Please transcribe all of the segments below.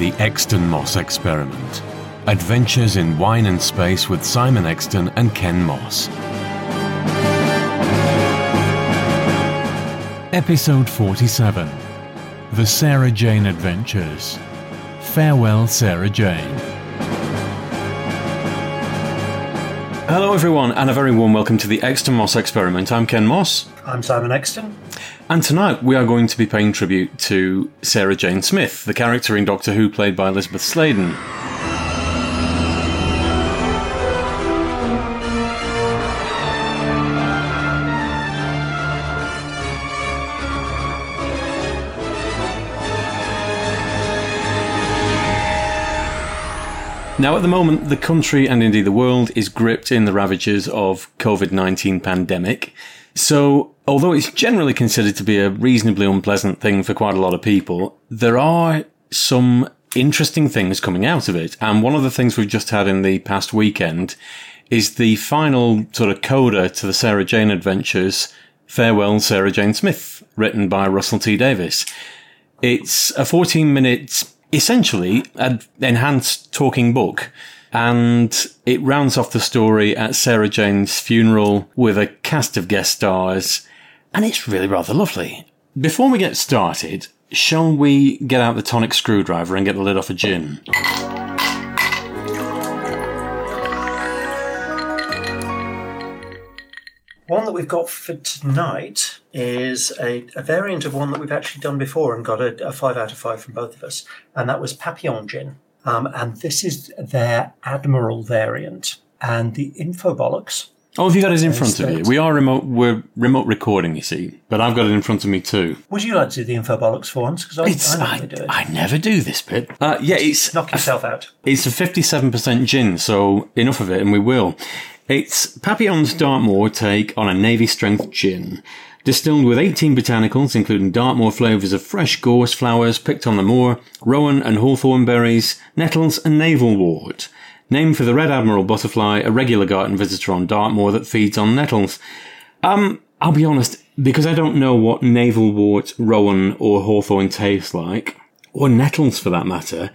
The Exton Moss Experiment Adventures in Wine and Space with Simon Exton and Ken Moss. Episode 47 The Sarah Jane Adventures. Farewell, Sarah Jane. Hello, everyone, and a very warm welcome to the Exton Moss Experiment. I'm Ken Moss, I'm Simon Exton. And tonight we are going to be paying tribute to Sarah Jane Smith, the character in Doctor Who played by Elizabeth Sladen. Now, at the moment, the country and indeed the world is gripped in the ravages of COVID-19 pandemic. So, although it's generally considered to be a reasonably unpleasant thing for quite a lot of people, there are some interesting things coming out of it. And one of the things we've just had in the past weekend is the final sort of coda to the Sarah Jane Adventures, Farewell Sarah Jane Smith, written by Russell T Davies. It's a 14 minute, essentially, an enhanced talking book. And it rounds off the story at Sarah Jane's funeral with a cast of guest stars. And it's really rather lovely. Before we get started, shall we get out the tonic screwdriver and get the lid off a gin? One that we've got for tonight is a, a variant of one that we've actually done before and got a, a five out of five from both of us, and that was Papillon Gin. Um, and this is their Admiral variant. And the Infobollocks, Oh, have you got it in front of you? We are remote, we're remote recording, you see, but I've got it in front of me too. would you like to do the Infobollocks for once? Because I, I I, do it. I never do this bit. Uh, yeah, it's, Knock yourself out. It's a 57% gin, so enough of it and we will. It's Papillon's Dartmoor take on a Navy strength gin. Distilled with 18 botanicals, including Dartmoor flavours of fresh gorse flowers picked on the moor, rowan and hawthorn berries, nettles and navel wort. Named for the red admiral butterfly, a regular garden visitor on Dartmoor that feeds on nettles. Um, I'll be honest, because I don't know what navel wort, rowan or hawthorn taste like, or nettles for that matter,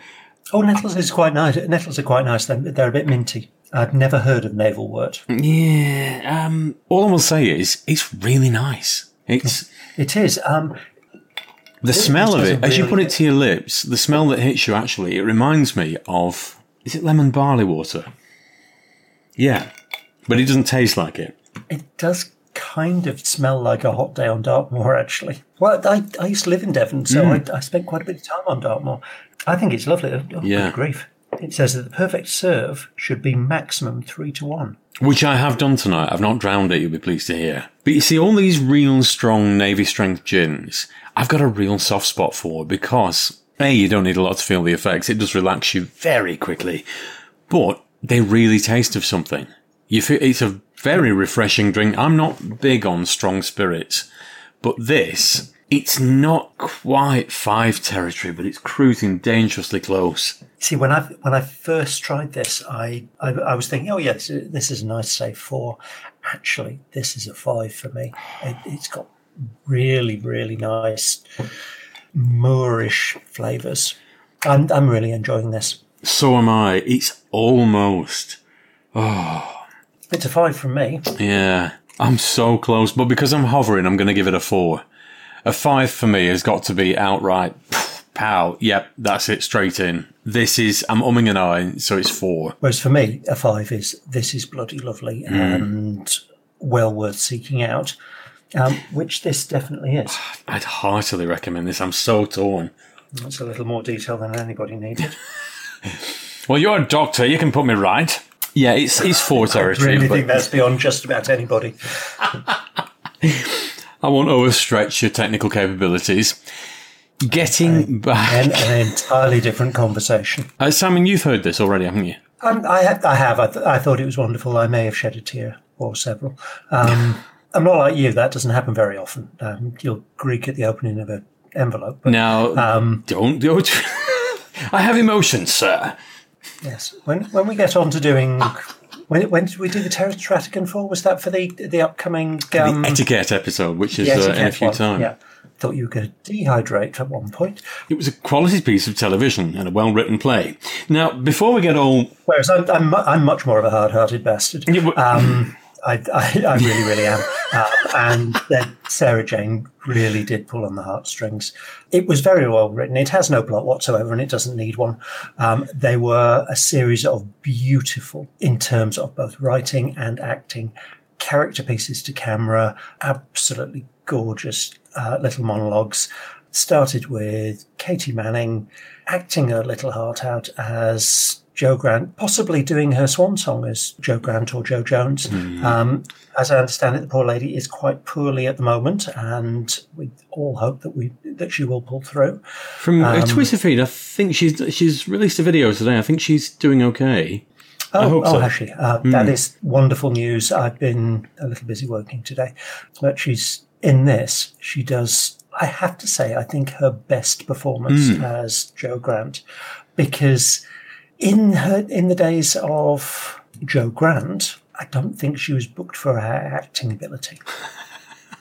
Oh, nettles is quite nice. Nettles are quite nice. They're, they're a bit minty. I'd never heard of navel wort. Yeah, um, all I will say is it's really nice. It's It is. Um, the smell of it, is as you put it to your lips. The smell that hits you actually, it reminds me of is it lemon barley water? Yeah, but it doesn't taste like it. It does kind of smell like a hot day on Dartmoor, actually. Well, I, I used to live in Devon, so I, I spent quite a bit of time on Dartmoor. I think it's lovely. Oh, Yeah. Grief. It says that the perfect serve should be maximum three to one. Which I have done tonight. I've not drowned it, you'll be pleased to hear. But you see, all these real strong Navy strength gins, I've got a real soft spot for because, A, you don't need a lot to feel the effects. It does relax you very quickly. But they really taste of something. You feel, it's a very refreshing drink. I'm not big on strong spirits, but this, it's not quite five territory, but it's cruising dangerously close. See, when I when I first tried this, I I, I was thinking, oh yes, this is a nice safe four. Actually, this is a five for me. It, it's got really really nice Moorish flavours. I'm I'm really enjoying this. So am I. It's almost oh. It's a five from me. Yeah, I'm so close, but because I'm hovering, I'm going to give it a four. A five for me has got to be outright. Pow. Yep, that's it, straight in. This is, I'm umming and ahhing, so it's four. Whereas for me, a five is this is bloody lovely and well worth seeking out, um, which this definitely is. I'd heartily recommend this. I'm so torn. That's a little more detail than anybody needed. Well, you're a doctor. You can put me right. Yeah, it's it's four I territory. really but think that's beyond just about anybody. I won't overstretch your technical capabilities. Getting back, An, an entirely different conversation. uh, Simon, you've heard this already, haven't you? Um, I, ha- I have. I, th- I thought it was wonderful. I may have shed a tear or several. Um, I'm not like you. That doesn't happen very often. Um, you'll Greek at the opening of an envelope. But Now, Um, don't do it. I have emotions, sir. yes, when when we get on to doing, when when did we do the Terrastratican for? Was that for the the upcoming um, the etiquette episode, which is uh, in a few time. Yeah, thought you were going to dehydrate at one point. It was a quality piece of television and a well written play. Now, before we get all. Whereas I'm, I'm, I'm much more of a hard hearted bastard. Um, I, I, I, really, really am. Um, and then Sarah Jane really did pull on the heartstrings. It was very well written. It has no plot whatsoever, and it doesn't need one. Um, they were a series of beautiful, in terms of both writing and acting, character pieces to camera, absolutely gorgeous uh, little monologues. Started with Katy Manning acting her little heart out as Jo Grant, possibly doing her swan song as Jo Grant or Jo Jones. Mm. Um, as I understand it, the poor lady is quite poorly at the moment, and we all hope that we that she will pull through. From um, a Twitter feed, I think she's she's released a video today. I think she's doing okay. Oh, oh, so. has she? Uh, mm. That is wonderful news. I've been a little busy working today, but she's in this. She does. I have to say, I think her best performance mm. as Jo Grant, because in her in the days of Jo Grant, I don't think she was booked for her acting ability.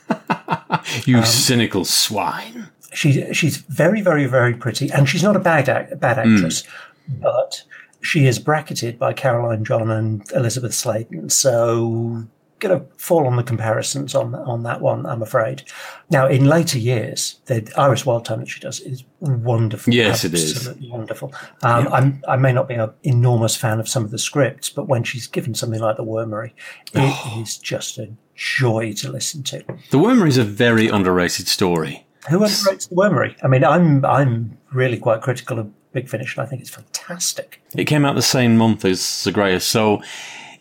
you um, cynical swine. She, she's very, very, very pretty, and she's not a bad act, bad hmm. actress, mm. but she is bracketed by Caroline John and Elizabeth Sladen. So going to fall on the comparisons on on that one, I'm afraid. Now, in later years, the Iris Wildthyme that she does is wonderful. Yes, it is Absolutely wonderful. Um, yeah. i may not be an enormous fan of some of the scripts, but when she's given something like the Wormery, it oh. is just a joy to listen to. The Wormery is a very underrated story. Who underrates the Wormery? I mean, I'm I'm really quite critical of Big Finish, and I think it's fantastic. It came out the same month as Zagreus, so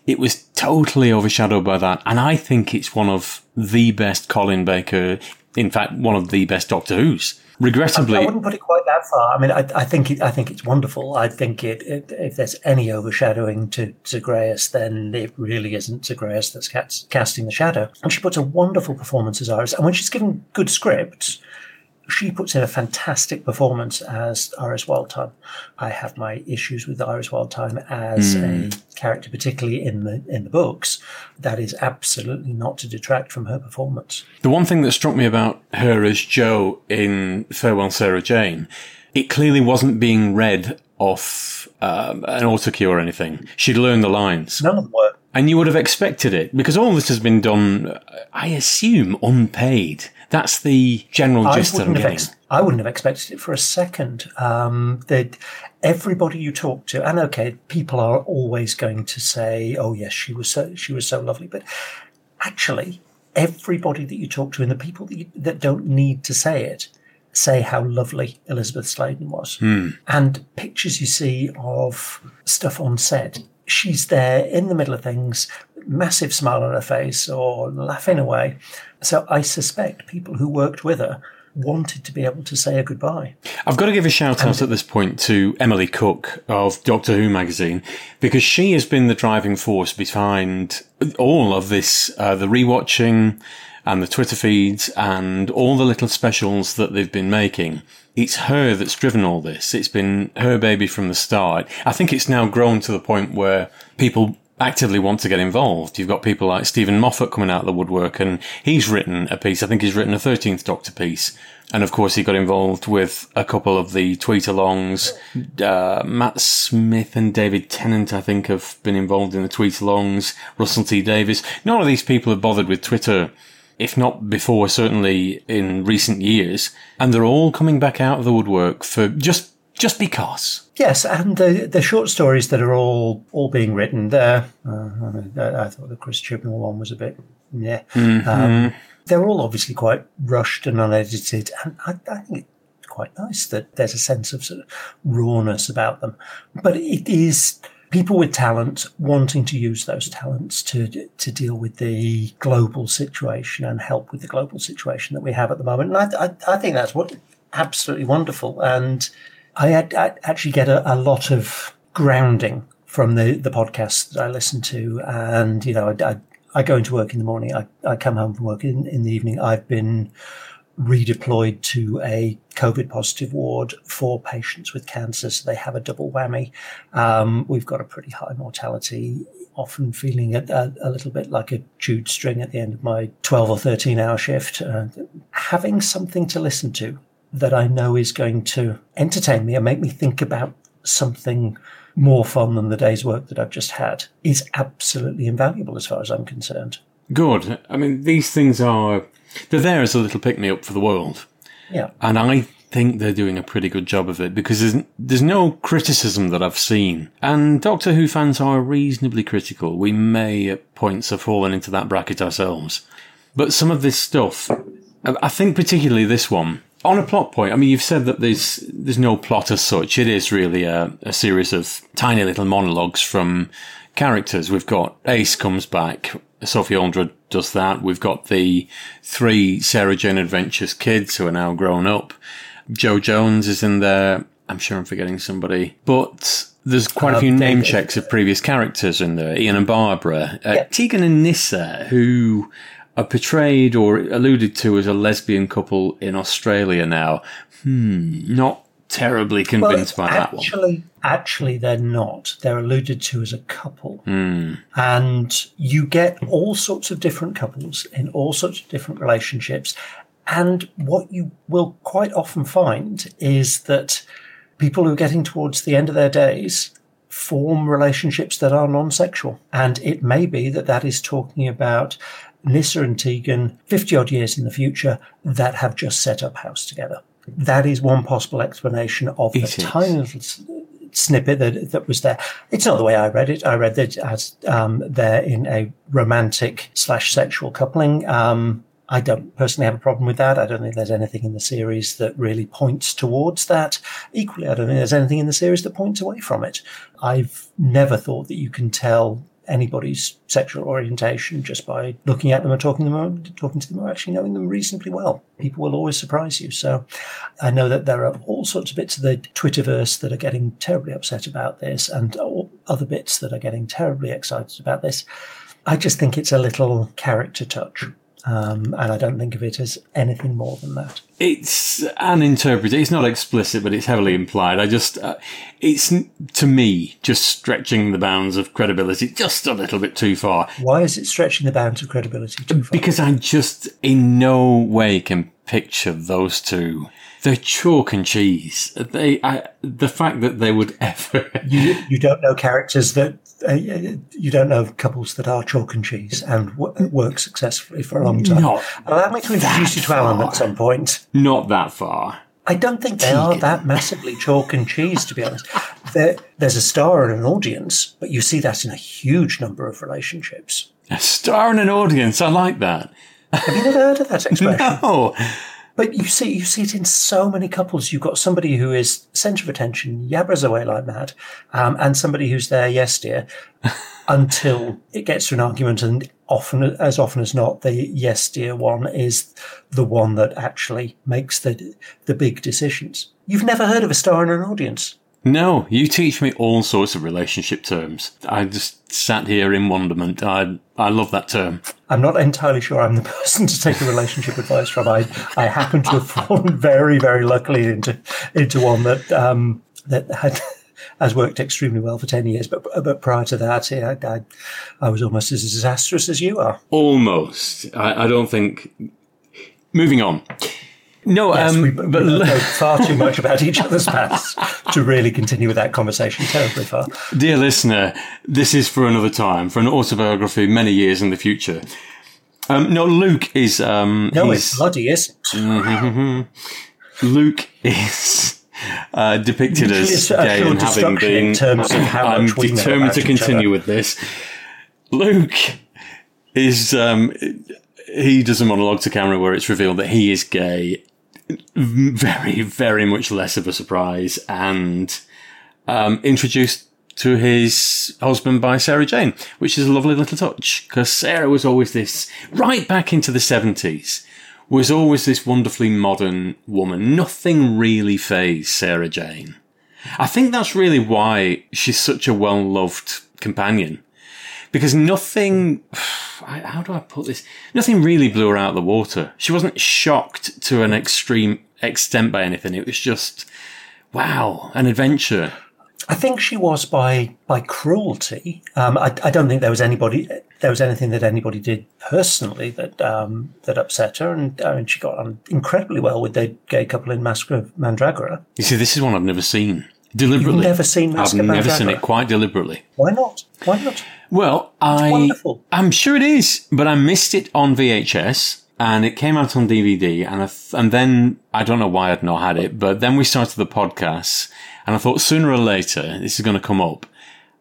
it was totally overshadowed by that. And I think it's one of the best Colin Baker, in fact, one of the best Doctor Who's. Regrettably, I, I wouldn't put it quite that far. I mean, I, I think it, I think it's wonderful. I think it, it, if there's any overshadowing to Zagreus, then it really isn't Zagreus that's cast, casting the shadow. And she puts a wonderful performance as Iris. And when she's given good scripts, she puts in a fantastic performance as Iris Wildthyme. I have my issues with Iris Wildthyme as mm. a character, particularly in the in the books. That is absolutely not to detract from her performance. The one thing that struck me about her as Jo in Farewell Sarah Jane, it clearly wasn't being read off um, an autocue or anything. She'd learned the lines. None of them were. And you would have expected it because all this has been done, I assume, unpaid. That's the general gist that I'm getting. Ex- I wouldn't have expected it for a second. Um, that everybody you talk to, and okay, people are always going to say, "Oh yes, she was so she was so lovely," but actually, everybody that you talk to, and the people that, you, that don't need to say it, say how lovely Elizabeth Sladen was. Hmm. And pictures you see of stuff on set, she's there in the middle of things, massive smile on her face or laughing away. So I suspect people who worked with her wanted to be able to say a goodbye. I've got to give a shout out at this point to Emily Cook of Doctor Who magazine because she has been the driving force behind all of this, uh, the rewatching and the Twitter feeds and all the little specials that they've been making. It's her that's driven all this. It's been her baby from the start. I think it's now grown to the point where people actively want to get involved. You've got people like Steven Moffat coming out of the woodwork and he's written a piece. I think he's written a 13th Doctor piece. And of course, he got involved with a couple of the tweet alongs. Uh, Matt Smith and David Tennant, I think, have been involved in the tweet alongs. Russell T Davies. None of these people have bothered with Twitter, if not before, certainly in recent years. And they're all coming back out of the woodwork for just just because. Yes, and the the short stories that are all all being written there. Uh, I, mean, I, thought the Chris Chibnall one was a bit yeah. Mm-hmm. Um, they're all obviously quite rushed and unedited, and I, I, think it's quite nice that there's a sense of sort of rawness about them. But it is people with talent wanting to use those talents to to deal with the global situation and help with the global situation that we have at the moment. And I, I, I think that's what absolutely wonderful and I, had, I actually get a, a, lot of grounding from the, the podcasts that I listen to. And, you know, I, I, I go into work in the morning. I, I come home from work in, in the evening. I've been redeployed to a COVID positive ward for patients with cancer. So they have a double whammy. Um, we've got a pretty high mortality often feeling a, a, a, little bit like a chewed string at the end of my 12 or 13 hour shift. Uh, having something to listen to that I know is going to entertain me and make me think about something more fun than the day's work that I've just had is absolutely invaluable as far as I'm concerned. Good. I mean, these things are, they're there as a little pick me up for the world. Yeah. And I think they're doing a pretty good job of it because there's, there's no criticism that I've seen. And Doctor Who fans are reasonably critical. We may at points have fallen into that bracket ourselves. But some of this stuff, I think particularly this one, on a plot point, I mean, you've said that there's there's no plot as such. It is really a, a series of tiny little monologues from characters. We've got Ace comes back. Sophie Aldred does that. We've got the three Sarah Jane Adventures kids who are now grown up. Jo Jones is in there. I'm sure I'm forgetting somebody, but there's quite a few uh, name checks of previous characters in there. Ian and Barbara, uh. Tegan and Nyssa, who are portrayed or alluded to as a lesbian couple in Australia now. Hmm, not terribly convinced well, by actually, that one. Actually, they're not. They're alluded to as a couple. Mm. And you get all sorts of different couples in all sorts of different relationships. And what you will quite often find is that people who are getting towards the end of their days form relationships that are non-sexual. And it may be that that is talking about Nyssa and Tegan, 50 odd years in the future, that have just set up house together. That is one possible explanation of the tiny little snippet that, that was there. It's not the way I read it. I read it as um, they're in a romantic slash sexual coupling. Um, I don't personally have a problem with that. I don't think there's anything in the series that really points towards that. Equally, I don't think there's anything in the series that points away from it. I've never thought that you can tell anybody's sexual orientation just by looking at them and talking them talking to them or actually knowing them reasonably well. People will always surprise you. So I know that there are all sorts of bits of the Twitterverse that are getting terribly upset about this and other bits that are getting terribly excited about this. I just think it's a little character touch. Um, and I don't think of it as anything more than that. It's an interpretation. It's not explicit, but it's heavily implied. I just, uh, it's to me just stretching the bounds of credibility just a little bit too far. Why is it stretching the bounds of credibility too far? Because I just in no way can picture those two they're chalk and cheese. They, I, the fact that they would ever. you, you don't know characters that uh, you don't know couples that are chalk and cheese and w- work successfully for a long time. Not Allow me to introduce you to Alan at some point. Not that far. I don't think they are that massively chalk and cheese, to be honest. There, there's a star and an audience, but you see that in a huge number of relationships. A star and an audience. I like that. Have you never heard of that expression? no. But you see, you see it in so many couples. You've got somebody who is centre of attention, yabbers away like mad, um, and somebody who's there, yes, dear, until it gets to an argument. And often, as often as not, the yes, dear one is the one that actually makes the the big decisions. You've never heard of a star in an audience. No, you teach me all sorts of relationship terms. I just sat here in wonderment. I I love that term. I'm not entirely sure I'm the person to take a relationship advice from. I I happen to have fallen very very luckily into into one that um, that had has worked extremely well for 10 years. But, but prior to that, I, I, I was almost as disastrous as you are. Almost. I, I don't think. Moving on. No, yes, um, we, but we know far too much about each other's past to really continue with that conversation terribly far. Dear listener, this is for another time, for an autobiography many years in the future. Um, no, Luke is. Um, no, it's bloody isn't. Mm-hmm. Luke is. Uh, depicted as gay and having been. In terms of how I'm determined to continue with this. Luke is um, he does a monologue to camera where it's revealed that he is gay very, very much less of a surprise and um, introduced to his husband by Sarah Jane, which is a lovely little touch because Sarah was always this, right back into the 70s, was always this wonderfully modern woman. Nothing really phased Sarah Jane. I think that's really why she's such a well loved companion because nothing, how do I put this? Nothing really blew her out of the water. She wasn't shocked to an extreme extent by anything. It was just, wow, an adventure. I think she was by by cruelty. Um, I, I, don't think there was anybody there was anything that anybody did personally that um, that upset her, and I mean, she got on incredibly well with the gay couple in Masque of Mandragora. You see, this is one I've never seen deliberately. You've never seen Massacre I've never Mandragora? seen it quite deliberately. Why not? Why not? Well, I wonderful. I'm sure it is, but I missed it on VHS. And it came out on DVD, and I th- and then I don't know why I'd not had it, but then we started the podcast, and I thought sooner or later this is going to come up,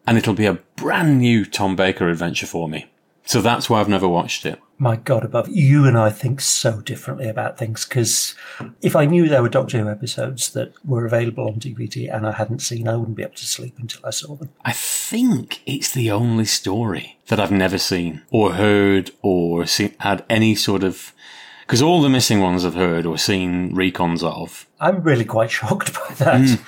and it'll be a brand new Tom Baker adventure for me. So that's why I've never watched it. My God, above you and I think so differently about things because if I knew there were Doctor Who episodes that were available on DVD and I hadn't seen, I wouldn't be able to sleep until I saw them. I think it's the only story that I've never seen or heard or seen, had any sort of. Because all the missing ones I've heard or seen recons of. I'm really quite shocked by that. Hmm.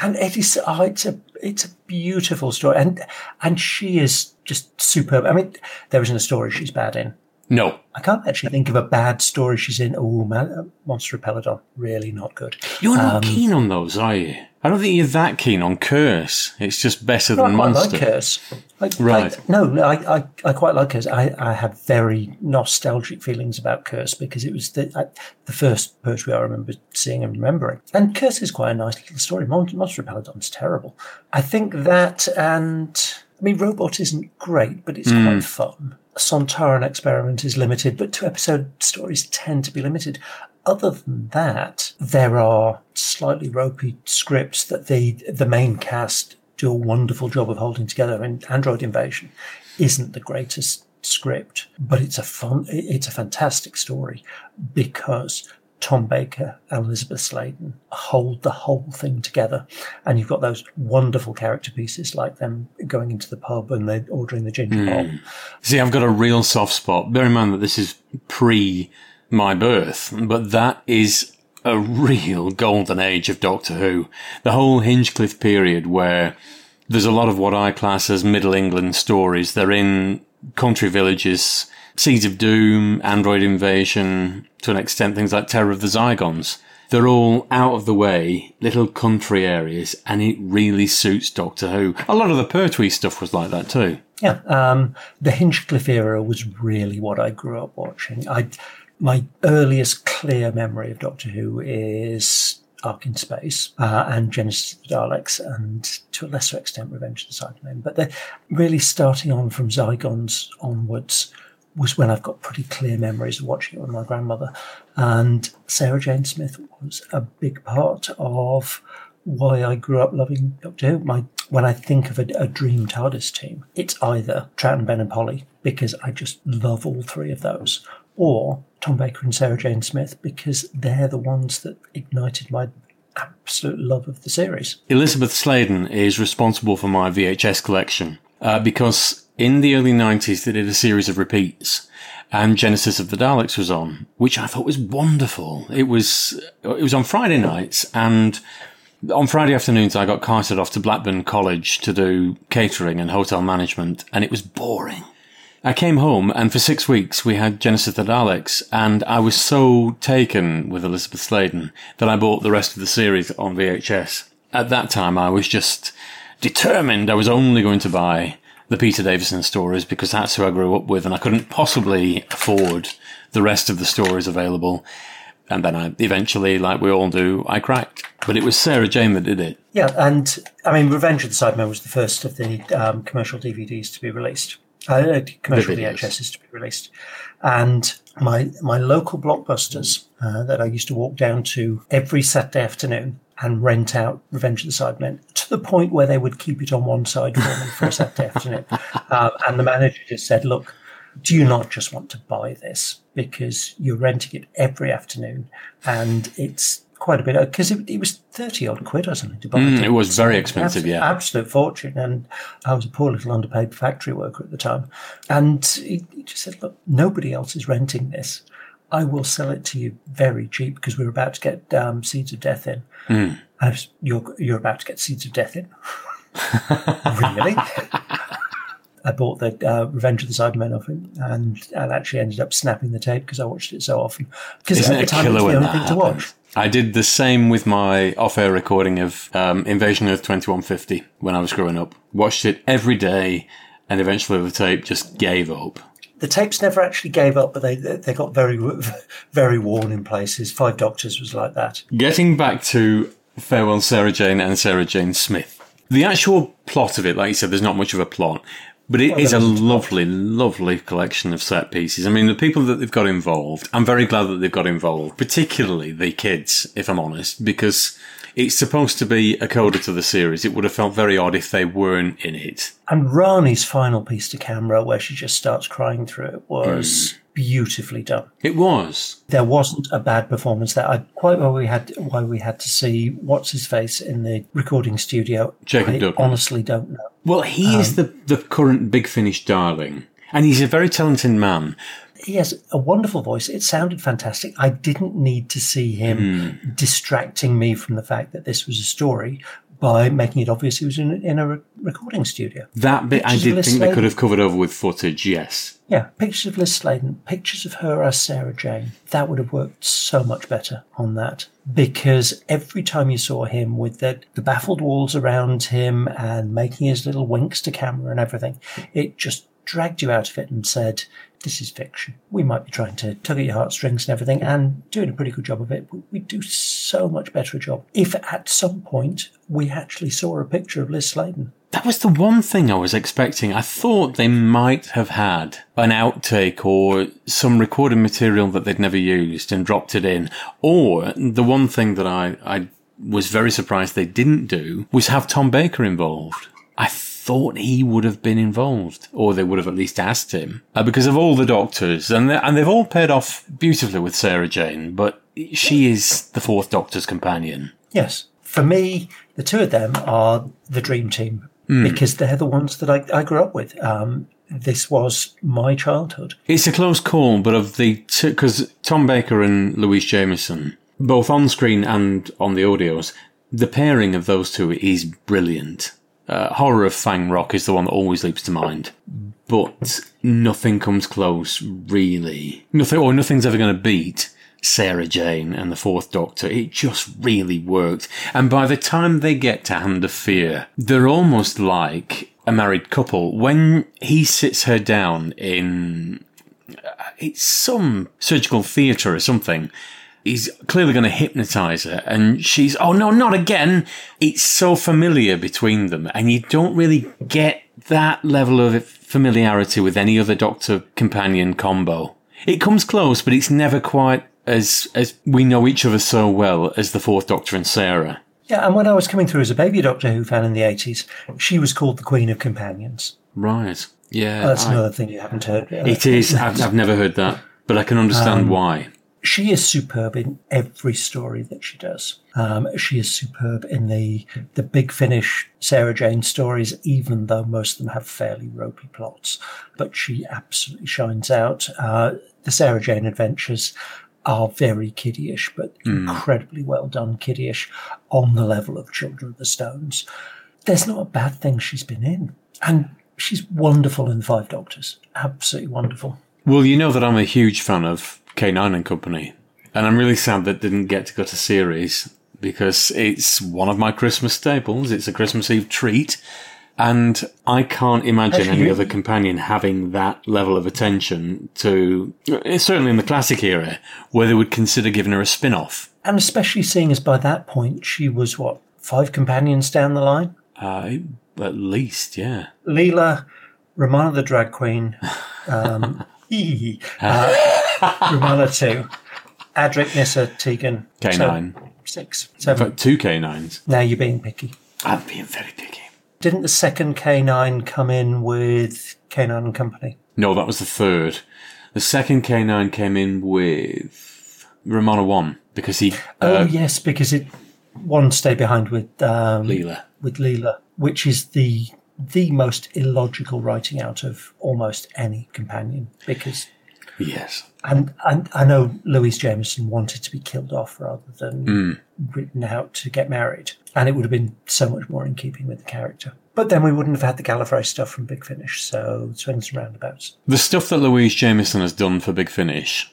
And it is, oh, it's a, it's a beautiful story, and and she is just superb. I mean, there isn't a story she's bad in. No, I can't actually think of a bad story she's in. Oh, man, Monster of Peladon, really not good. you're not Um, keen on those, are you? I don't think you're that keen on Curse. It's just better I than quite Monster. like hers. I, Right. I, no, no, I, I, I quite like Curse. I, I have very nostalgic feelings about Curse because it was the I, the first poetry I remember seeing and remembering. And Curse is quite a nice little story. Monster of Peladon's terrible. I think that and I mean Robot isn't great, but it's quite mm. fun. Sontaran Experiment is limited, but two episode stories tend to be limited. Other than that, there are slightly ropey scripts that the the main cast do a wonderful job of holding together. And Android Invasion isn't the greatest script, but it's a fun, it's a fantastic story because Tom Baker and Elizabeth Sladen hold the whole thing together. And you've got those wonderful character pieces like them going into the pub and they're ordering the ginger pop. Hmm. See, I've got a real soft spot. Bear in mind that this is pre my birth, but that is a real golden age of Doctor Who. The whole Hinchcliffe period where there's a lot of what I class as Middle England stories. They're in country villages, Seeds of Doom, Android Invasion, to an extent things like Terror of the Zygons. They're all out of the way, little country areas, and it really suits Doctor Who. A lot of the Pertwee stuff was like that too. Yeah, um, the Hinchcliffe era was really what I grew up watching. I, my earliest clear memory of Doctor Who is Ark in Space uh, and Genesis of the Daleks, and to a lesser extent Revenge of the Cybermen. But they're really starting on from Zygons onwards was when I've got pretty clear memories of watching it with my grandmother. And Sarah Jane Smith was a big part of why I grew up loving Doctor Who. My when I think of a, a dream TARDIS team, it's either Troughton, Ben, and Polly because I just love all three of those, or Tom Baker and Sarah Jane Smith because they're the ones that ignited my absolute love of the series. Elizabeth Sladen is responsible for my VHS collection uh, because in the early 90s they did a series of repeats and Genesis of the Daleks was on, which I thought was wonderful. It was, uh, it was on Friday nights and on Friday afternoons I got carted off to Blackburn College to do catering and hotel management and it was boring. I came home and for six weeks we had Genesis of the Daleks and I was so taken with Elizabeth Sladen that I bought the rest of the series on VHS. At that time I was just determined I was only going to buy the Peter Davison stories because that's who I grew up with and I couldn't possibly afford the rest of the stories available. And then I eventually, like we all do, I cracked. But it was Sarah Jane that did it. Yeah, and I mean, Revenge of the Cybermen was the first of the um, commercial DVDs to be released. Uh, commercial videos. VHSs to be released, and my my local blockbusters uh, that I used to walk down to every Saturday afternoon and rent out Revenge of the Cybermen to the point where they would keep it on one side for me for a Saturday afternoon, um, and the manager just said, "Look, do you not just want to buy this? Because you're renting it every afternoon and it's quite a bit because it, it was 30 odd quid or something to buy Mm, it. it was very expensive, abs- yeah. absolute fortune. And i was a poor little underpaid factory worker at the time. And he, he just said look nobody else is renting this i will sell it to you very cheap because we're about to get um, seeds of death in I was, you're, you're about to get seeds of death in really I bought the uh, Revenge of the Cybermen off him, and I actually ended up snapping the tape because I watched it so often. Because at the time it killer was the when only that thing to watch. I did the same with my off-air recording of um, Invasion Earth 2150 when I was growing up. Watched it every day, and eventually the tape just gave up. The tapes never actually gave up, but they they got very very worn in places. Five Doctors was like that. Getting back to Farewell Sarah Jane and Sarah Jane Smith. The actual plot of it, like you said, there's not much of a plot. But it Well, is a lovely, lovely collection of set pieces. I mean, the people that they've got involved, I'm very glad that they've got involved, particularly the kids, if I'm honest, because it's supposed to be a coda to the series. It would have felt very odd if they weren't in it. And Rani's final piece to camera, where she just starts crying through it, was mm. beautifully done. It was. There wasn't a bad performance there. I, quite why we had why we had to see what's his face in the recording studio. Jacob I Dudman. honestly don't know. Well, he is um, the, the current Big Finish darling. And he's a very talented man. He has a wonderful voice. It sounded fantastic. I didn't need to see him Hmm. distracting me from the fact that this was a story by making it obvious he was in, in a re- recording studio. That bit I Pictures of did think they could have covered over with footage, yes. Yeah, pictures of Liz Sladen, pictures of her as Sarah Jane. That would have worked so much better on that. Because every time you saw him with the, the baffled walls around him and making his little winks to camera and everything, it just dragged you out of it and said, this is fiction. We might be trying to tug at your heartstrings and everything and doing a pretty good job of it, but we do so much better a job. If at some point we actually saw a picture of Liz Sladen, That was the one thing I was expecting. I thought they might have had an outtake or some recorded material that they'd never used and dropped it in. Or the one thing that I, I was very surprised they didn't do was have Tom Baker involved. I thought he would have been involved, or they would have at least asked him, uh, because of all the doctors, and and they've all paired off beautifully with Sarah Jane. But she is the fourth Doctor's companion. Yes. For me, the two of them are the dream team because they're the ones that I, I grew up with. Um, this was my childhood. It's a close call, but of the two, because Tom Baker and Louise Jameson, both on screen and on the audios, the pairing of those two is brilliant. Uh, Horror of Fang Rock is the one that always leaps to mind, but nothing comes close, really. Nothing, or nothing's ever going to beat Sarah Jane and the Fourth Doctor. It just really worked. And by the time they get to Hand of Fear, they're almost like a married couple. When he sits her down in it's some surgical theatre or something. He's clearly going to hypnotize her, and she's, oh no, not again. It's so familiar between them, and you don't really get that level of familiarity with any other Doctor companion combo. It comes close, but it's never quite as as we know each other so well as the Fourth Doctor and Sarah. Yeah, and when I was coming through as a baby Doctor Who fan in the 80s, she was called the Queen of Companions. Right? Yeah, That's I- another thing you haven't heard. Uh, it is. I've, I've never heard that, but I can understand why. She is superb in every story that she does. Um, she is superb in the the big finish Sarah Jane stories, even though most of them have fairly ropey plots. But she absolutely shines out. Uh, the Sarah Jane adventures are very kiddyish, but incredibly well done kiddyish on the level of Children of the Stones. There's not a bad thing she's been in, and she's wonderful in Five Doctors. Absolutely wonderful. Well, you know that I'm a huge fan of K9 and Company, and I'm really sad that didn't get to go to series because it's one of my Christmas staples. It's a Christmas Eve treat, and I can't imagine any other companion having that level of attention to, uh, certainly in the classic era, where they would consider giving her a spin off. And especially seeing as by that point she was what five companions down the line: Uh, at least, yeah. Leela, Romana the drag queen, um, uh, Romana two, Adric, Nyssa, Tegan, K9. So, six, In seven. fact, two K9s. Now you're being picky. I'm being very picky. Didn't the second K9 come in with K9 and Company? No, that was the third. The second K9 came in with Romana 1 because he. oh Uh, yes, because it one stay behind with um, Leela. with Leela, which is the the most illogical writing out of almost any companion because Yes. And, and I know Louise Jameson wanted to be killed off rather than written out to get married. And it would have been so much more in keeping with the character. But then we wouldn't have had the Gallifrey stuff from Big Finish. So swings and roundabouts. The stuff that Louise Jameson has done for Big Finish,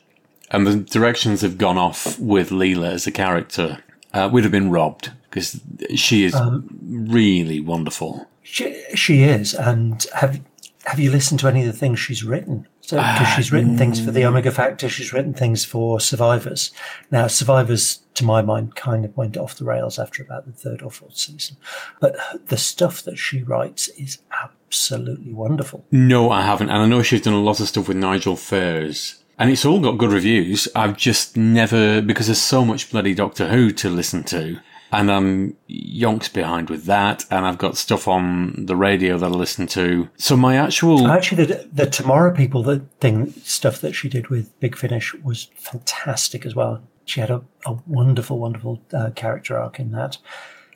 and the directions have gone off with Leela as a character, uh, we'd have been robbed because she is really wonderful. She, she is, and have have you listened to any of the things she's written? So, because she's written things for the Omega Factor, she's written things for Survivors. Now, Survivors, to my mind, kind of went off the rails after about the third or fourth season. But the stuff that she writes is absolutely wonderful. No, I haven't, and I know she's done a lot of stuff with Nigel Fairs. And it's all got good reviews. I've just never, because there's so much bloody Doctor Who to listen to. And I'm yonks behind with that. And I've got stuff on the radio that I listen to. So my actual. Actually, the, the Tomorrow People the thing stuff that she did with Big Finish was fantastic as well. She had a, a wonderful, wonderful uh, character arc in that.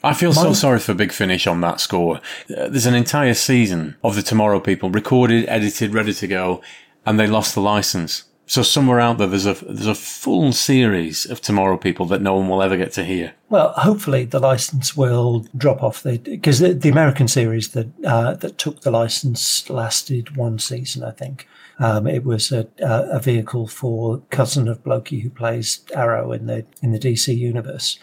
I feel so sorry for Big Finish on that score. Uh, there's an entire season of the Tomorrow People recorded, edited, ready to go, and they lost the license. So somewhere out there, there's a there's a full series of Tomorrow People that no one will ever get to hear. Well, hopefully the license will drop off because the, the, American series that uh, that took the license lasted one season, I think. Um, it was a, a vehicle for cousin of Blokey who plays Arrow in the in the DC universe.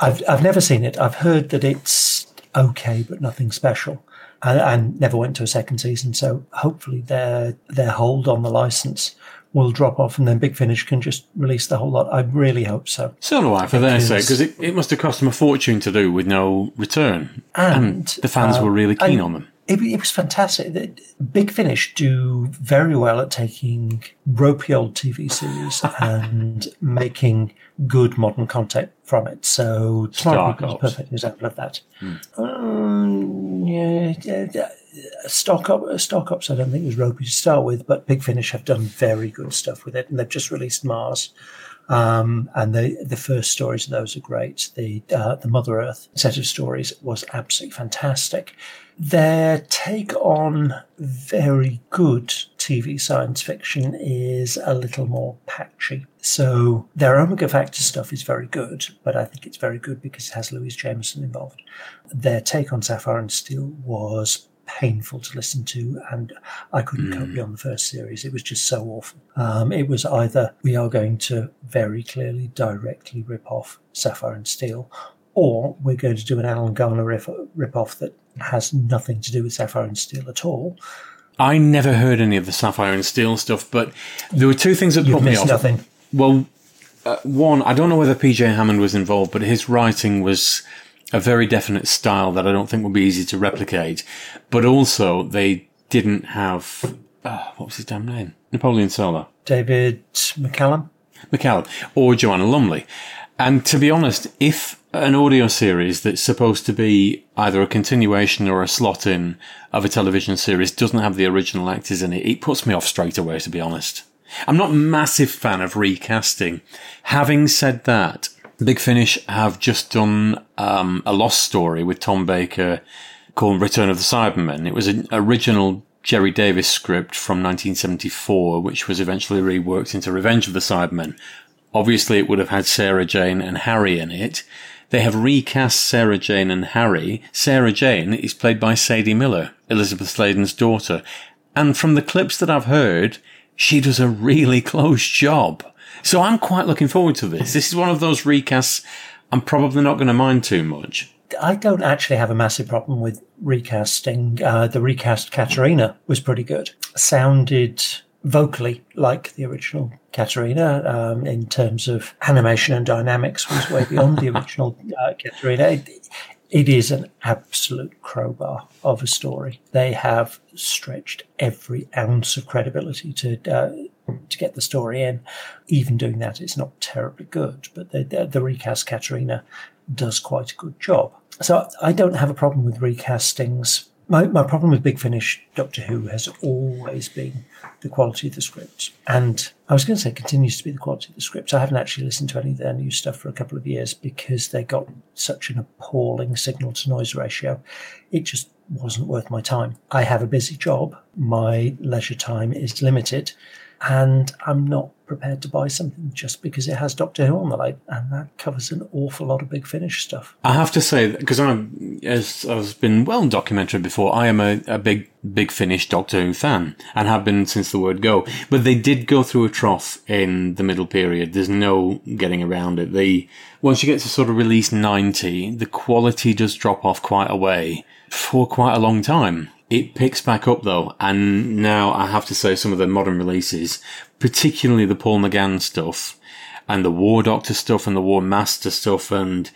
I've I've never seen it. I've heard that it's okay, but nothing special. And, and never went to a second season, so hopefully their their hold on the license will drop off and then Big Finish can just release the whole lot. I really hope so. So do I, for their sake, because it, it must have cost them a fortune to do with no return. And, and the fans uh, were really keen on them. It, it, was fantastic. Big Finish do very well at taking ropey old TV series and making good modern content from it. So Smart is a perfect example of that. Hmm. Um, yeah, yeah, Star Cops, Star Cops, I don't think was ropey to start with, but Big Finish have done very good stuff with it, and they've just released Mars. Um, and the the first stories of those are great. The uh, the Mother Earth set of stories was absolutely fantastic. Their take on very good TV science fiction is a little more patchy. So their Omega Factor stuff is very good, but I think it's very good because it has Louise Jameson involved. Their take on Sapphire and Steel was painful to listen to, and I couldn't mm. cope beyond the first series. It was just so awful. Um, it was either we are going to very clearly, directly rip off Sapphire and Steel, or we're going to do an Alan Garner rip, rip off that has nothing to do with Sapphire and Steel at all. I never heard any of the Sapphire and Steel stuff, but there were two things that You've put me off. Nothing. Well, uh, one, I don't know whether PJ Hammond was involved, but his writing was a very definite style that I don't think would be easy to replicate. But also, they didn't have uh, what was his damn name? Napoleon Solo. David McCallum. McCallum or Joanna Lumley. And to be honest, if an audio series that's supposed to be either a continuation or a slot in of a television series doesn't have the original actors in it, it puts me off straight away, to be honest. I'm not a massive fan of recasting. Having said that, Big Finish have just done um, a lost story with Tom Baker called Return of the Cybermen. It was an original Gerry Davis script from 1974, which was eventually reworked into Revenge of the Cybermen. Obviously, it would have had Sarah Jane and Harry in it. They have recast Sarah Jane and Harry. Sarah Jane is played by Sadie Miller, Elizabeth Sladen's daughter. And from the clips that I've heard, she does a really close job. So I'm quite looking forward to this. This is one of those recasts I'm probably not going to mind too much. I don't actually have a massive problem with recasting. Uh, the recast Katarina was pretty good. Sounded vocally like the original Katarina um, in terms of animation and dynamics was way beyond the original uh. It, it is an absolute crowbar of a story. They have stretched every ounce of credibility to uh, to get the story in. Even doing that, it's not terribly good, but the, the, the recast Katarina does quite a good job. So I don't have a problem with recastings. My, my problem with Big Finish Doctor Who has always been the quality of the script. And I was going to say continues to be the quality of the script. I haven't actually listened to any of their new stuff for a couple of years because they got such an appalling signal to noise ratio. It just wasn't worth my time. I have a busy job. My leisure time is limited and I'm not prepared to buy something just because it has Doctor Who on the label, and that covers an awful lot of Big Finish stuff. I have to say because I'm as has been well documented before, I am a, a big, big Finish Doctor Who fan and have been since the word go. But they did go through a trough in the middle period. There's no getting around it. They, once you get to sort of release 90, the quality does drop off quite a way for quite a long time. It picks back up though, and now I have to say some of the modern releases, particularly the Paul McGann stuff, and the War Doctor stuff, and the War Master stuff, and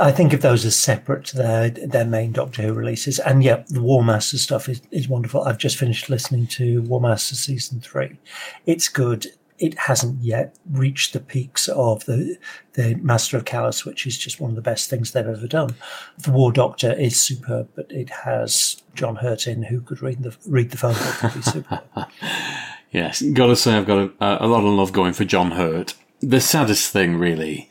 I think of those as separate to their their main Doctor Who releases. And yeah, the War Master stuff is, is wonderful. I've just finished listening to War Master season three. It's good. It hasn't yet reached the peaks of the the Master of Callus, which is just one of the best things they've ever done. The War Doctor is superb, but it has John Hurt in who could read the read the phone book be superb. yes, gotta say I've got a, a lot of love going for John Hurt. The saddest thing, really,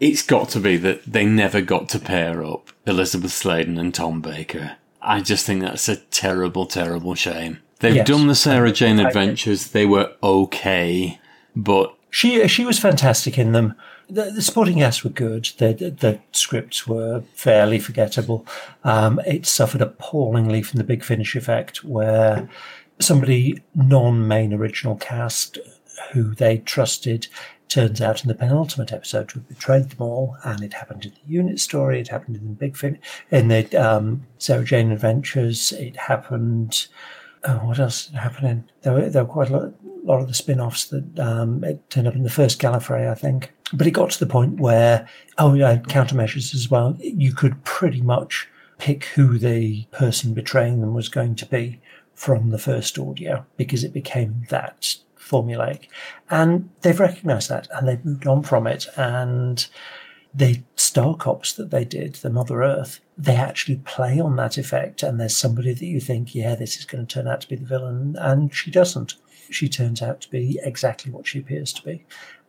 it's got to be that they never got to pair up Elizabeth Sladen and Tom Baker. I just think that's a terrible, terrible shame. They've Yes. done the Sarah Jane adventures. They were okay, but She she was fantastic in them. The, the supporting cast were good. The, the, the scripts were fairly forgettable. Um, it suffered appallingly from the Big Finish effect, where somebody non-main original cast who they trusted turns out in the penultimate episode to have betrayed them all, and it happened in the UNIT story. It happened in the Big Fin in the um, Sarah Jane Adventures. It happened. Oh, what else happened in? There were, there were quite a lot, lot of the spin offs that um, it turned up in the first Gallifrey, I think. But it got to the point where, oh, yeah, countermeasures as well. You could pretty much pick who the person betraying them was going to be from the first audio because it became that formulaic. And they've recognised that and they've moved on from it. And the Star Cops that they did, the Mother Earth, they actually play on that effect. And there's somebody that you think, yeah, this is going to turn out to be the villain. And she doesn't. She turns out to be exactly what she appears to be.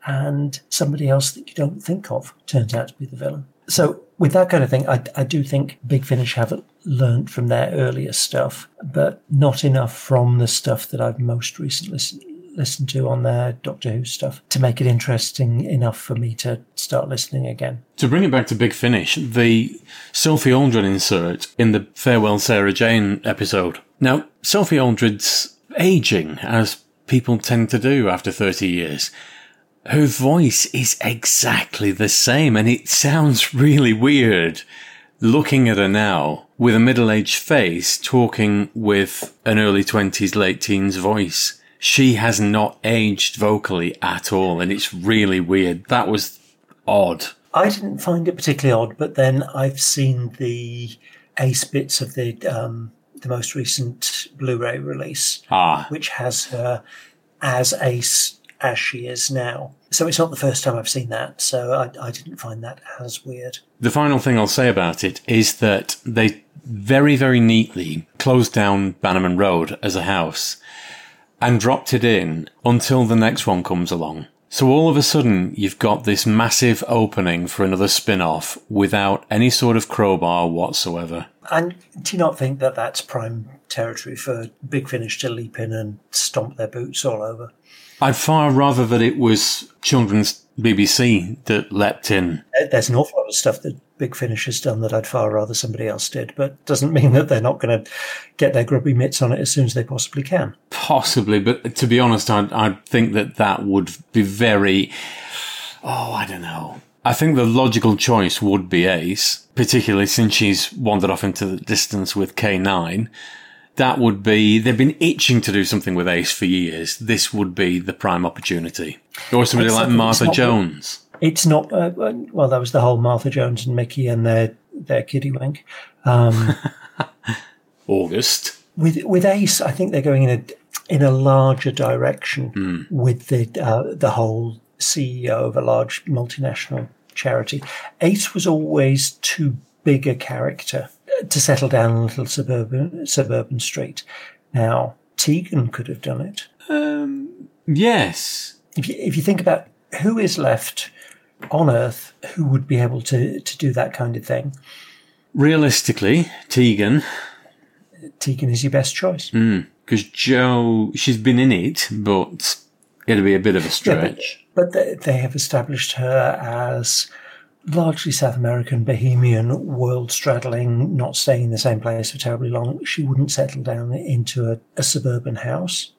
And somebody else that you don't think of turns out to be the villain. So with that kind of thing, I, I do think Big Finish haven't learned from their earlier stuff, but not enough from the stuff that I've most recently listened, listened to on their Doctor Who stuff to make it interesting enough for me to start listening again. To bring it back to Big Finish, the Sophie Aldred insert in the Farewell Sarah Jane episode. Now, Sophie Aldred's aging, as people tend to do after 30 years. Her voice is exactly the same, and it sounds really weird looking at her now with a middle aged face talking with an early 20s, late teens voice. She has not aged vocally at all, and it's really weird. That was odd. I didn't find it particularly odd, but then I've seen the ace bits of the um, the most recent Blu-ray release, Ah, which has her as ace as she is now. So it's not the first time I've seen that. So I, I didn't find that as weird. The final thing I'll say about it is that they very, very neatly closed down Bannerman Road as a house and dropped it in until the next one comes along. So all of a sudden, you've got this massive opening for another spin-off without any sort of crowbar whatsoever. And do you not think that that's prime territory for Big Finish to leap in and stomp their boots all over? I'd far rather that it was children's BBC that leapt in. There- There's an awful lot of stuff that Big Finish has done that I'd far rather somebody else did, but doesn't mean that they're not going to get their grubby mitts on it as soon as they possibly can. Possibly, but to be honest, I I think that that would be very. Oh, I don't know. I think the logical choice would be Ace, particularly since she's wandered off into the distance with K9. That would be. They've been itching to do something with Ace for years. This would be the prime opportunity. Or somebody Except like it's Martha not- Jones. It's not, uh, well, that was the whole Martha Jones and Mickey and their, their kiddie wink. Um, August. with with Ace, I think they're going in a in a larger direction with the uh, the whole CEO of a large multinational charity. Ace was always too big a character to settle down in a little suburban suburban street. Now Tegan could have done it. Um, yes. If you, if you think about who is left on Earth who would be able to to do that kind of thing, Realistically, Tegan, Tegan is your best choice. Hmm, because Joe, she's been in it, but it'll be a bit of a Yeah, but- stretch. But they, they have established her as largely South American, bohemian, world straddling, not staying in the same place for terribly long. She wouldn't settle down into a, a suburban house.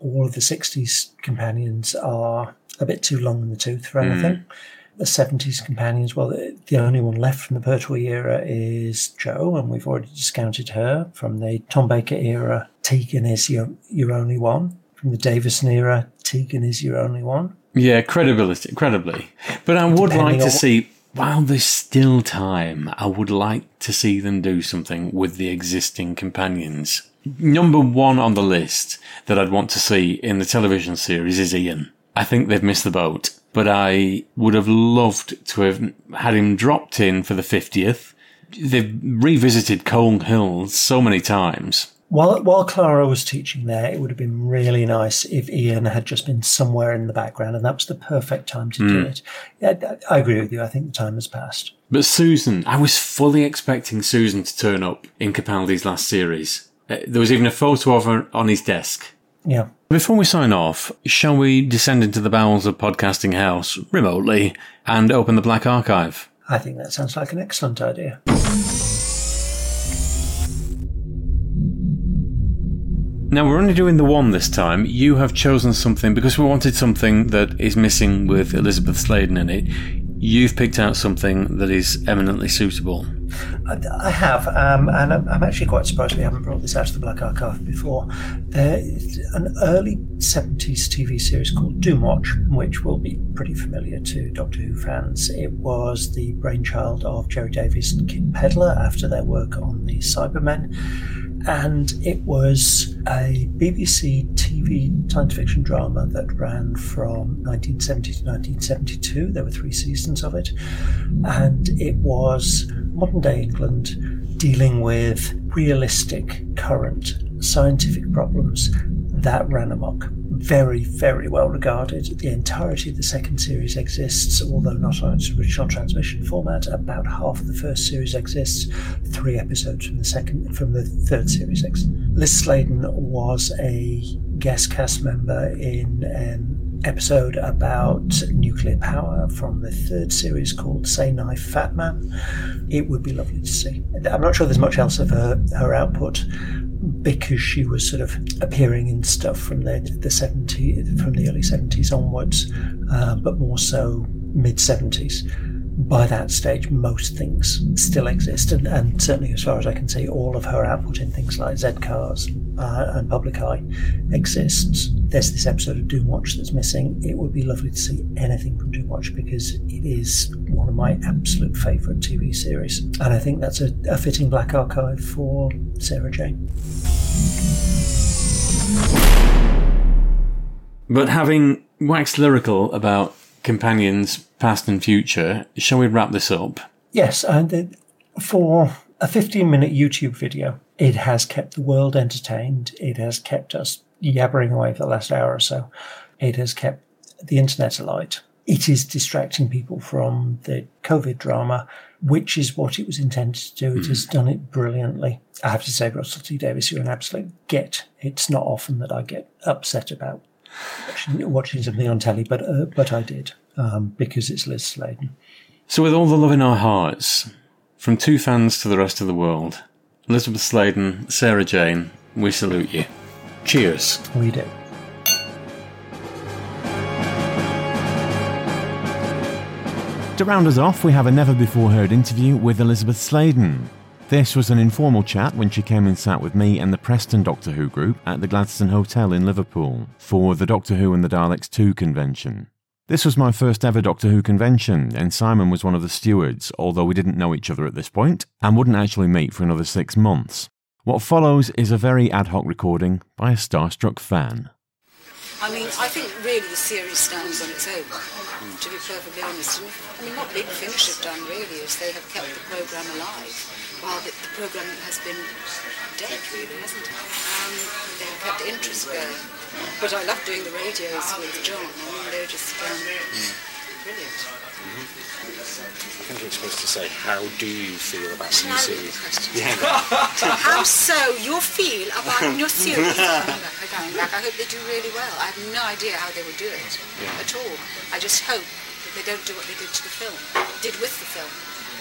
All of the 60s companions are a bit too long in the tooth for anything. Mm. The 70s companions, well, the, the, only one left from the Pertwee era is Jo, and we've already discounted her. From the Tom Baker era, Tegan is your, your only one. From the Davison era, Tegan is your only one. Yeah, credibility, credibly. But I would Depending like to see, while there's still time, I would like to see them do something with the existing companions. Number one on the list that I'd want to see in the television series is Ian. I think they've missed the boat, but I would have loved to have had him dropped in for the 50th. They've revisited Coal Hill so many times while while Clara was teaching there, it would have been really nice if Ian had just been somewhere in the background, and that was the perfect time to mm. do hmm. it. Yeah, I agree with you. I think the time has passed. But Susan, I was fully expecting Susan to turn up in Capaldi's last series. Uh, there was even a photo of her on his desk. Yeah. Before we sign off, shall we descend into the bowels of Podcasting House remotely and open the Black Archive? I think that sounds like an excellent idea. Now we're only doing the one this time. You have chosen something because we wanted something that is missing with Elizabeth Sladen in it. You've picked out something that is eminently suitable. I have, um, and I'm actually quite surprised we haven't brought this out of the Black Archive before. There's an early 70s TV series called Doomwatch, which will be pretty familiar to Doctor Who fans. It was the brainchild of Gerry Davis and Kit Pedler after their work on the Cybermen and it was a BBC TV science fiction drama that ran from 1970 to 1972. There were three seasons of it, and it was modern day England dealing with realistic, current scientific problems that ran amok very, very well regarded. The entirety of the second series exists, although not on its original transmission format. About half of the first series exists. Three episodes from the second, from the third series exists. Liz Sladen was a guest cast member in an episode about nuclear power from the third series called Say Knife Fat Man. It would be lovely to see. I'm not sure there's much else of her, her output, because she was sort of appearing in stuff from the the 70s, from the early 70s onwards, uh, but more so mid 70s. By that stage, most things still exist, and, and, certainly, as far as I can see, all of her output in things like Z Cars uh, and Public Eye exists. There's this episode of Doomwatch that's missing. It would be lovely to see anything from Doomwatch because it is one of my absolute favourite TV series, and I think that's a, a fitting black archive for Sarah Jane. But having waxed lyrical about companions past and future, shall we wrap this up? Yes, and for a 15 minute YouTube video, it has kept the world entertained. It has kept us yabbering away for the last hour or so. It has kept the internet alight. It is distracting people from the COVID drama, which is what it was intended to do. It has hmm. done it brilliantly. I have to say, Russell T Davies, you're an absolute get. It's not often that I get upset about watching, watching something on telly, but uh, but I did um, because it's Liz Sladen. So, with all the love in our hearts, from two fans to the rest of the world, Elizabeth Sladen, Sarah Jane, we salute you. Cheers. We do. To round us off, we have a never before heard interview with Elizabeth Sladen. This was an informal chat when she came and sat with me and the Preston Doctor Who group at the Gladstone Hotel in Liverpool for the Doctor Who and the Daleks 2 convention. This was my first ever Doctor Who convention, and Simon was one of the stewards, although we didn't know each other at this point, and wouldn't actually meet for another six months. What follows is a very ad hoc recording by a starstruck fan. I mean, I think really the series stands on its own, to be perfectly honest. I mean, what Big Finish have done really is they have kept the programme alive while the, the programme has been dead, really, hasn't it? Um, they have kept interest going. But I love doing the radios with John. I mean, they're just um, brilliant. Mm-hmm. I think you're supposed to say, how do you feel about the new series? Yeah. how so? You feel about new series? Like, I hope they do really well. I have no idea how they will do it yeah. at all. I just hope they don't do what they did to the film, did with the film.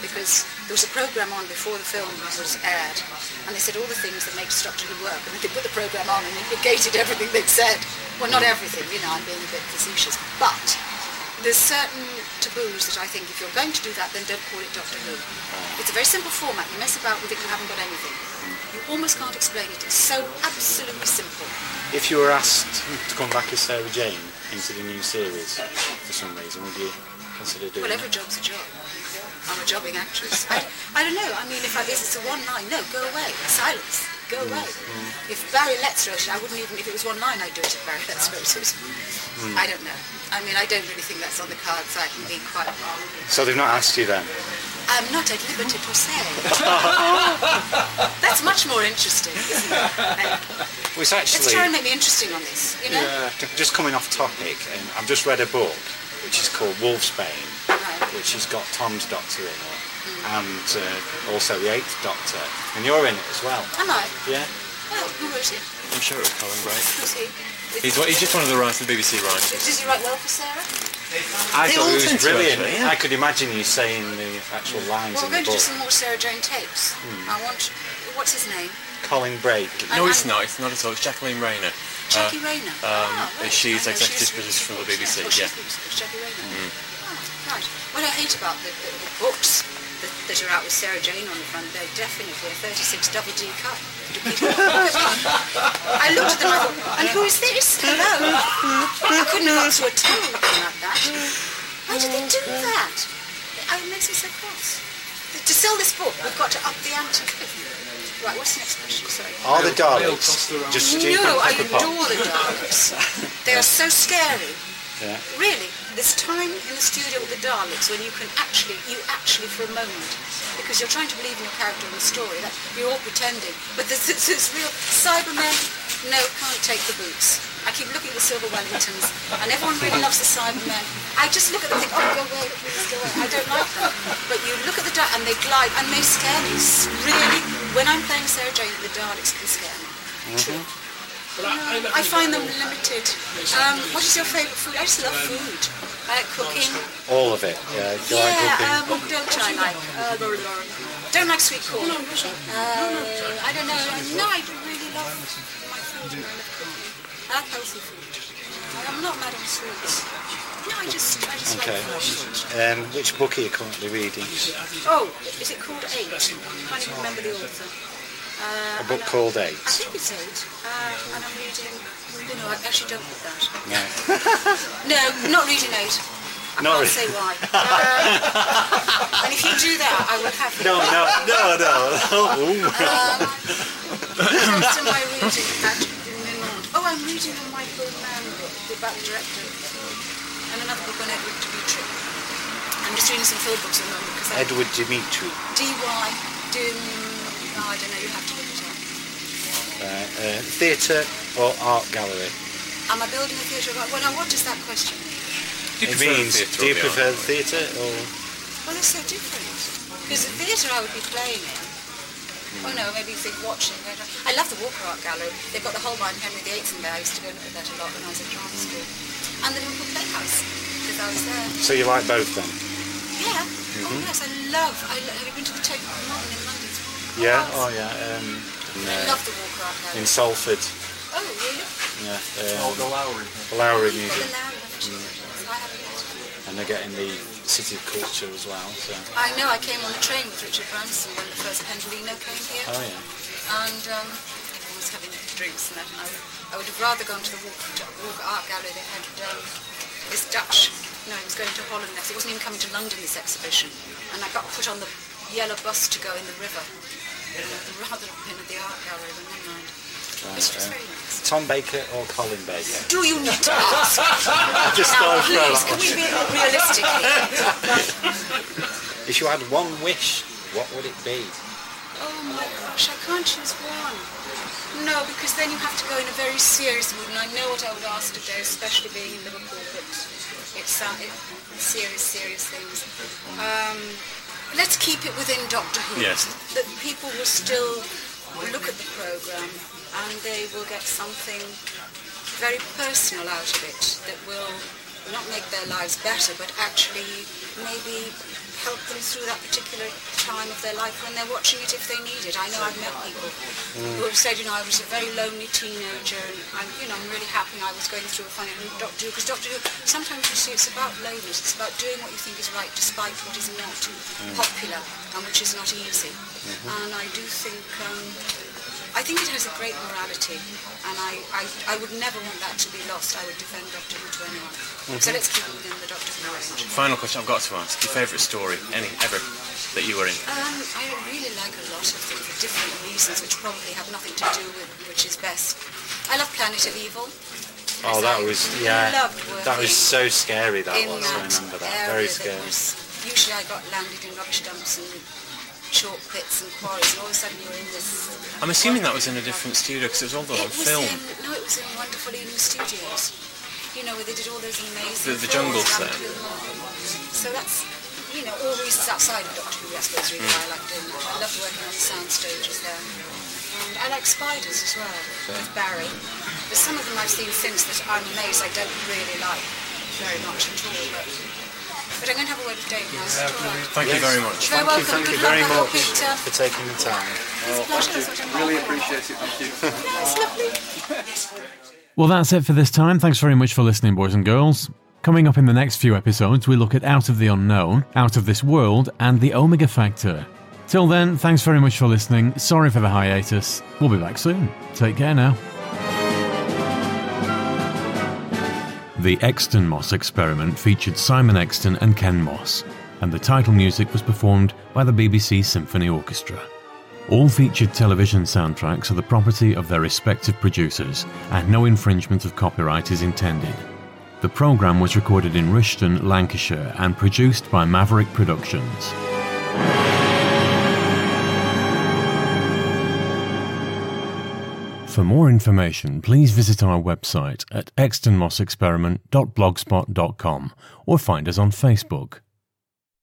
Because there was a program on before the film was aired, and they said all the things that make Who work, and then they put the program on and it negated everything they'd said. Well, not everything, you know, I'm being a bit facetious, but there's certain taboos that I think if you're going to do that, then don't call it Doctor Who. It's a very simple format. You mess about with it, you haven't got anything. You almost can't explain it. It's so absolutely simple. If you were asked to come back as Sarah Jane into the new series for some reason, would you consider doing Well, it? every job's a job. I'm a jobbing actress. I, I don't know. I mean, if, I, if it's a one line, no, go away. Silence. Go mm. away. If Barry Letts wrote it, I wouldn't even, if it was one line, I'd do it if Barry Letts ah. wrote it. Mm. I don't know. I mean, I don't really think that's on the cards. I can be quite... Wrong. So they've not asked you then? I'm not at liberty to say. that's much more interesting, isn't it? Like, Well, it's Let's actually try and make me interesting on this, you know? yeah, just coming off topic, and I've just read a book which is called Wolfsbane, Right. which has got Tom's Doctor in it, and uh, also the Eighth Doctor, and you're in it as well. Am I? Yeah. Oh, who wrote it? I'm sure it was Colin Gray. Who's he? He's, he's just one of the writers, the BBC writers. Does he write well for Sarah? I They thought all it was tend to, brilliant. actually, yeah. I could imagine you saying the actual lines Well, in we're the going to do some more Sarah Jane tapes. I want... What's his name? Colin Brake. No, I- it's I'm- not. It's not at all. It's Jacqueline Rayner. Jackie Uh, Rayner. um, right. she's executive producer from the BBC, Oh, yeah. Jackie Rayner. Oh, right. What I hate about the, the, the books that, that are out with Sarah Jane on the front, they're definitely a 36 double D cut. I looked at them and thought, and who is this? Hello? I couldn't have got through a tunnel looking like that. Why did they do that? It makes me so cross. To sell this book, we've got to up the ante. Right, what's the next question? Sorry. Are the Daleks just stupid No, I adore the Daleks. they are so scary. Yeah. Really, there's time in the studio with the Daleks when you can actually, you actually for a moment, because you're trying to believe in your character and the story, that you're all pretending. But there's, there's, there's real Cybermen, no, can't take the boots. I keep looking at the Silver Wellingtons, and everyone really loves the Cybermen. I just look at them and think, oh, go away, please go away. I don't like them. But you look at the Daleks, and they glide, and they scare me. S- Really, when I'm playing Sarah Jane, the Daleks can scare me. True. No, I find them limited. Um, what is your favourite food? I just love food. I like cooking. All of it. Yeah. Do you like Yeah, cooking? um, don't I like? Uh, don't like sweet corn. Uh, I don't know. No, I do really love my food. Like healthy food. I'm not mad on sweets. No, I just, I just Okay. like food. Um, which book are you currently reading? Oh, is it called Eight? I can't even remember the author. Uh, A book and I- called Eight. I think it's Eight. Uh, and I'm reading. No, no, I actually don't put that. No. No, not reading eight. I Not can't re- say why. Uh, and if you do that, I will have you. No, no, no, no. Else am I reading at I'm reading a Michael Mann book about the director. And another book on Edward Dmytryk. I'm just reading some film books at the moment because I... Edward Dmytryk. D-Y, Dim... Oh, I don't know, you have to look it up. Uh, uh, theatre or art gallery? Am I building a theatre? Well, now, what does that question mean? Do you It prefer means, theatre do you prefer the theatre or... Well, they're so different. Because the theatre I would be playing in, oh no, maybe you think watching. I love the Walker Art Gallery. They've got the Holbein Henry VIII in there. I used to go and look at that a lot when I was at drama school. And the Liverpool Playhouse, because I was there. So you like both then? Yeah. Oh yes, I love. I lo- have you been to the Tate Modern in London? It's Yeah? wonderful. Oh yeah. Um, in, I uh, love the Walker Art Gallery. in Salford. Oh really? Yeah. Oh, Um, the Lowry. the Lowry Oh, Museum. the Lowry Museum. I haven't been. And they're getting the City of Culture as well. So. I know. I came on the train with Richard Branson when the first Pendolino came here. Oh yeah. and um, everyone was having drinks and that. And I would, I would have rather gone to the Walker, Walker Art Gallery. They had um, this Dutch. No, he was going to Holland next. He wasn't even coming to London this exhibition, and I got put on the yellow bus to go in the river. I'd rather have been at the art gallery, but never mind. Which was very nice. Tom Baker or Colin Baker? Do you need to ask? I just now, thought please, can we be realistic here? If you had one wish, what would it be? Oh my gosh, I can't choose one. No, because then you have to go in a very serious mood, and I know what I would ask today, especially being in Liverpool, but it's uh, it, serious, serious things. Um, let's keep it within Doctor Who. Yes. That people will still look at the programme and they will get something very personal out of it that will not make their lives better, but actually maybe help them through that particular time of their life when they're watching it if they need it. I know I've met people mm. who have said, you know, I was a very lonely teenager and I'm, you know, I'm really happy I was going through a funny and Doctor Who, because Doctor Who, sometimes you see it's about loneliness, it's about doing what you think is right despite what is not mm. popular and which is not easy. Mm-hmm. And I do think um, I think it has a great morality, and I, I, I would never want that to be lost. I would defend Doctor Who to anyone. So let's keep it within the Doctor Who range. Final question I've got to ask. Your favourite story, any, ever, that you were in? Um, I really like a lot of them for different reasons, which probably have nothing to do with which is best. I love Planet of Evil. Oh, that was yeah. That was so scary. That was. I remember that. Very that scary. was- usually I got landed in rubbish dumps and chalk pits and quarries, and all of a sudden you're in this I'm assuming that was in a different studio because it was all done on film. in, no, it was in Wonderful Ealing Studios. You know, where they did all those amazing The- the jungle set. So that's, you know, all reasons outside of Doctor Who, I suppose, really why I mm. like doing that. I love working on the sound stages there. And I like spiders as well, with Barry. But some of them I've seen since that I'm amazed I don't really like very much at all. But, but I'm going to have a word with Dave now. Is that all right? Thank you very much. You're very welcome. Thank you Good luck. very much it, for taking the time. it's a pleasure. That's what I'm Really appreciate it, thank you. That's lovely. Well, that's it for this time. Thanks very much for listening, boys and girls. Coming up in the next few episodes, we look at Out of the Unknown, Out of This World, and The Omega Factor. Till then, thanks very much for listening. Sorry for the hiatus. We'll be back soon. Take care now. The Exton Moss experiment featured Simon Exton and Ken Moss, and the title music was performed by the BBC Symphony Orchestra. All featured television soundtracks are the property of their respective producers, and no infringement of copyright is intended. The programme was recorded in Rishton, Lancashire, and produced by Maverick Productions. For more information, please visit our website at extonmossexperiment.blogspot.com or find us on Facebook.